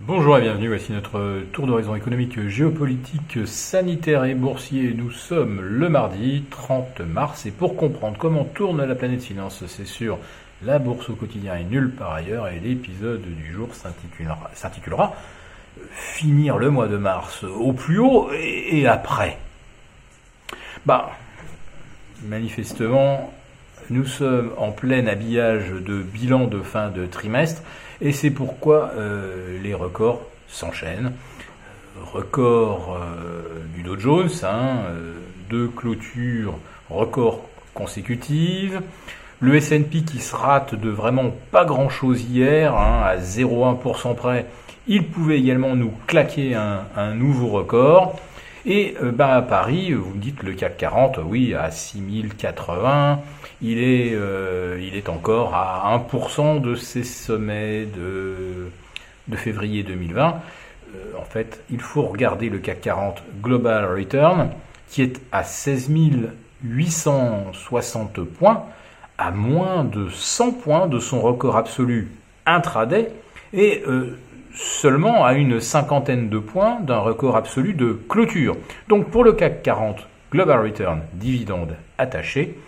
Bonjour et bienvenue, voici notre tour d'horizon économique, géopolitique, sanitaire et boursier. Nous sommes le mardi 30 mars et pour comprendre comment tourne la planète finance, c'est sûr, la bourse au quotidien et nulle par ailleurs et l'épisode du jour s'intitulera, Finir le mois de mars au plus haut et après. Bah, manifestement, nous sommes en plein habillage de bilan de fin de trimestre et c'est pourquoi euh, les records s'enchaînent. Record euh, du Dow Jones, hein, euh, deux clôtures records consécutives. Le S&P qui se rate de vraiment pas grand chose hier, hein, à 0,1% près, il pouvait également nous claquer un nouveau record. Et euh, bah, à Paris, vous me dites le CAC 40, oui, à 6080, il est, euh, encore à 1% de ses sommets de, février 2020. Euh, en fait, il faut regarder le CAC 40 Global Return, qui est à 16 860 points, à moins de 100 points de son record absolu intraday. Et seulement à une cinquantaine de points d'un record absolu de clôture. Donc pour le CAC 40 Global Return dividende attaché,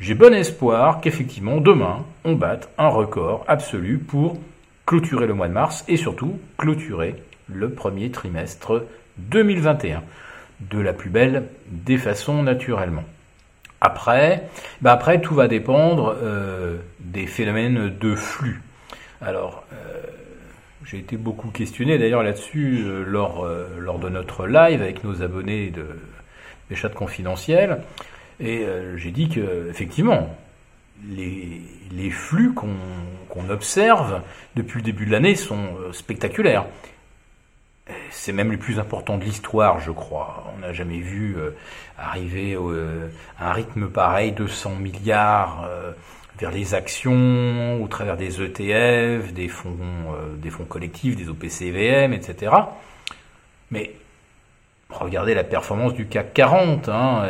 j'ai bon espoir qu'effectivement demain on batte un record absolu pour clôturer le mois de mars et surtout clôturer le premier trimestre 2021 de la plus belle des façons naturellement. Après, bah après tout va dépendre euh, des phénomènes de flux. Alors, euh, j'ai été beaucoup questionné d'ailleurs là-dessus euh, lors, euh, lors de notre live avec nos abonnés de, des chats confidentiels. Et euh, j'ai dit que effectivement, les, les flux qu'on observe depuis le début de l'année sont spectaculaires. C'est même les plus importants de l'histoire, je crois. On n'a jamais vu arriver à un rythme pareil de 100 milliards vers les actions, au travers des ETF, des fonds, euh, des fonds collectifs, des OPCVM, etc. Mais regardez la performance du CAC 40, hein,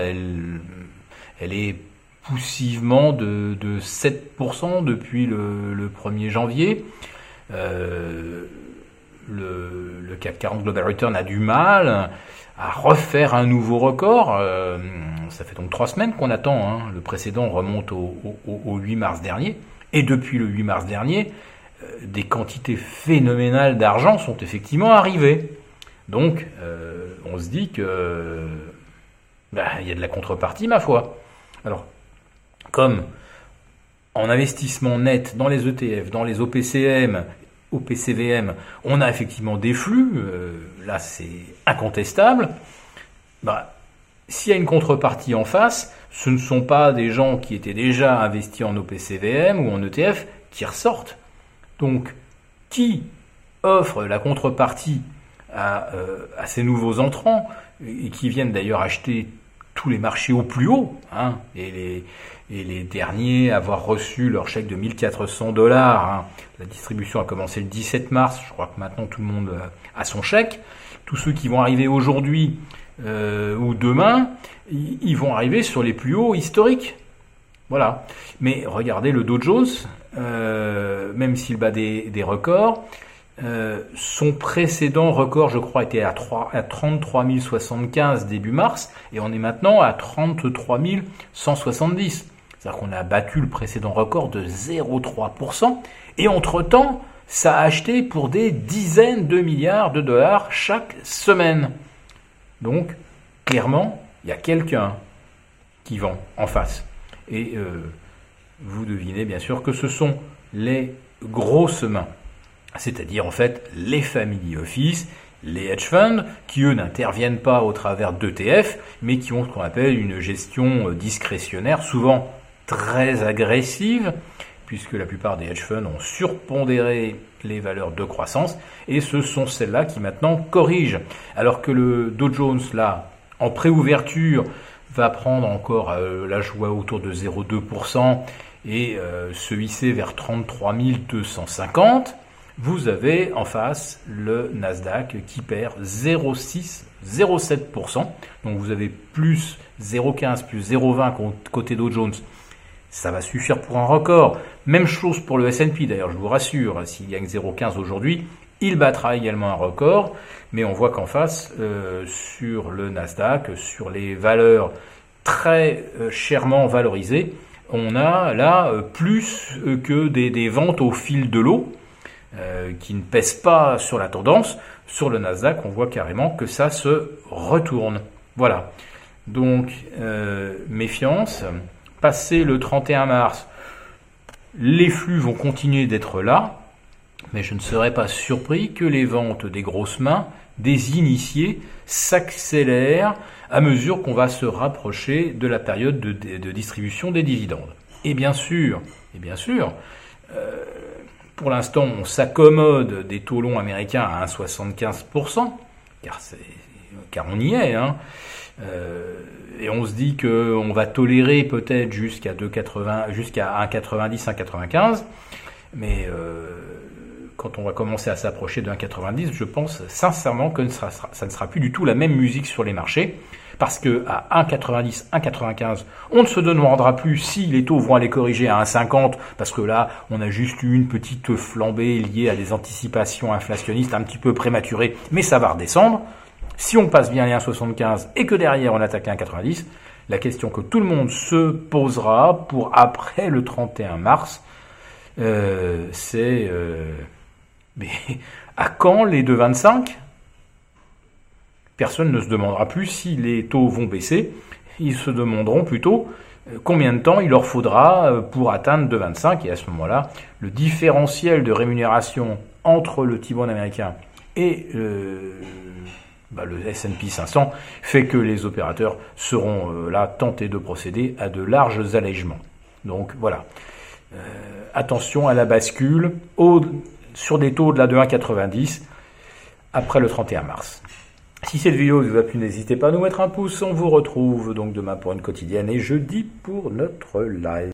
elle, est poussivement de, de 7% depuis le, le, 1er janvier. Euh, le, le, CAC 40 Global Return a du mal à refaire un nouveau record. Euh, ça fait donc trois semaines qu'on attend. Hein. Le précédent remonte au, 8 mars dernier. Et depuis le 8 mars dernier, euh, des quantités phénoménales d'argent sont effectivement arrivées. Donc, euh, on se dit que bah, il y a de la contrepartie, ma foi. Alors, comme en investissement net dans les ETF, dans les OPCM, OPCVM, on a effectivement des flux, euh, là c'est incontestable. Bah, s'il y a une contrepartie en face, ce ne sont pas des gens qui étaient déjà investis en OPCVM ou en ETF qui ressortent. Donc, qui offre la contrepartie à, euh, ces nouveaux entrants, et qui viennent d'ailleurs acheter tous les marchés au plus haut, hein, et, les, derniers avoir reçu leur chèque de 1400 dollars. Hein. La distribution a commencé le 17 mars, je crois que maintenant tout le monde euh, a son chèque. Tous ceux qui vont arriver aujourd'hui euh, ou demain, ils vont arriver sur les plus hauts historiques. Voilà. Mais regardez le Dow Jones, euh, même s'il bat des, records, euh, son précédent record, je crois, était à, 3, à 33 075 début mars, et on est maintenant à 33 170. C'est-à-dire qu'on a battu le précédent record de 0,3%, et entre-temps, ça a acheté pour des dizaines de milliards de dollars chaque semaine. Donc, clairement, il y a quelqu'un qui vend en face. Et euh, vous devinez bien sûr que ce sont les grosses mains, c'est-à-dire en fait les family office, les hedge funds, qui eux n'interviennent pas au travers d'ETF, mais qui ont ce qu'on appelle une gestion euh, discrétionnaire, souvent très agressive, puisque la plupart des hedge funds ont surpondéré les valeurs de croissance, et ce sont celles-là qui maintenant corrigent. Alors que le Dow Jones, là, en préouverture, va prendre encore euh, la joie autour de 0,2% et euh, se hisser vers 33 250, vous avez en face le Nasdaq qui perd 0,6, 0,7%. Donc vous avez plus 0,15, plus 0,20 côté Dow Jones ça va suffire pour un record. Même chose pour le S&P d'ailleurs, je vous rassure, s'il a 0,15 aujourd'hui, Il battra également un record, mais on voit qu'en face, euh, sur le Nasdaq, sur les valeurs très euh, chèrement valorisées, on a là euh, plus que des, ventes au fil de l'eau, qui ne pèsent pas sur la tendance. Sur le Nasdaq, on voit carrément que ça se retourne. Voilà. Donc, méfiance. Passé le 31 mars, les flux vont continuer d'être là, mais je ne serais pas surpris que les ventes des grosses mains, des initiés, s'accélèrent à mesure qu'on va se rapprocher de la période de, distribution des dividendes. Et bien sûr, et bien sûr, euh, pour l'instant, on s'accommode des taux longs américains à 1,75%, car, car on y est. Hein. Euh, et on se dit qu'on va tolérer peut-être jusqu'à 2,80, jusqu'à 1,90, 1,95, mais euh, quand on va commencer à s'approcher de 1,90, je pense sincèrement que ça, ça ne sera plus du tout la même musique sur les marchés. Parce que à 1,90, 1,95, on ne se demandera plus si les taux vont aller corriger à 1,50, parce que là, on a juste eu une petite flambée liée à des anticipations inflationnistes un petit peu prématurées, mais ça va redescendre. Si on passe bien les 1,75 et que derrière on attaque les 1,90, la question que tout le monde se posera pour après le 31 mars, euh, c'est euh, à quand les 2,25 Personne ne se demandera plus si les taux vont baisser. Ils se demanderont plutôt euh, combien de temps il leur faudra euh, pour atteindre 2,25. Et à ce moment-là, le différentiel de rémunération entre le T-bond américain et euh, bah, le S&P 500 fait que les opérateurs seront là tentés de procéder à de larges allègements. Donc voilà. attention à la bascule. Sur des taux de la de 1,90 après le 31 mars. Si cette vidéo vous a plu, n'hésitez pas à nous mettre un pouce. On vous retrouve donc demain pour une quotidienne et jeudi pour notre live.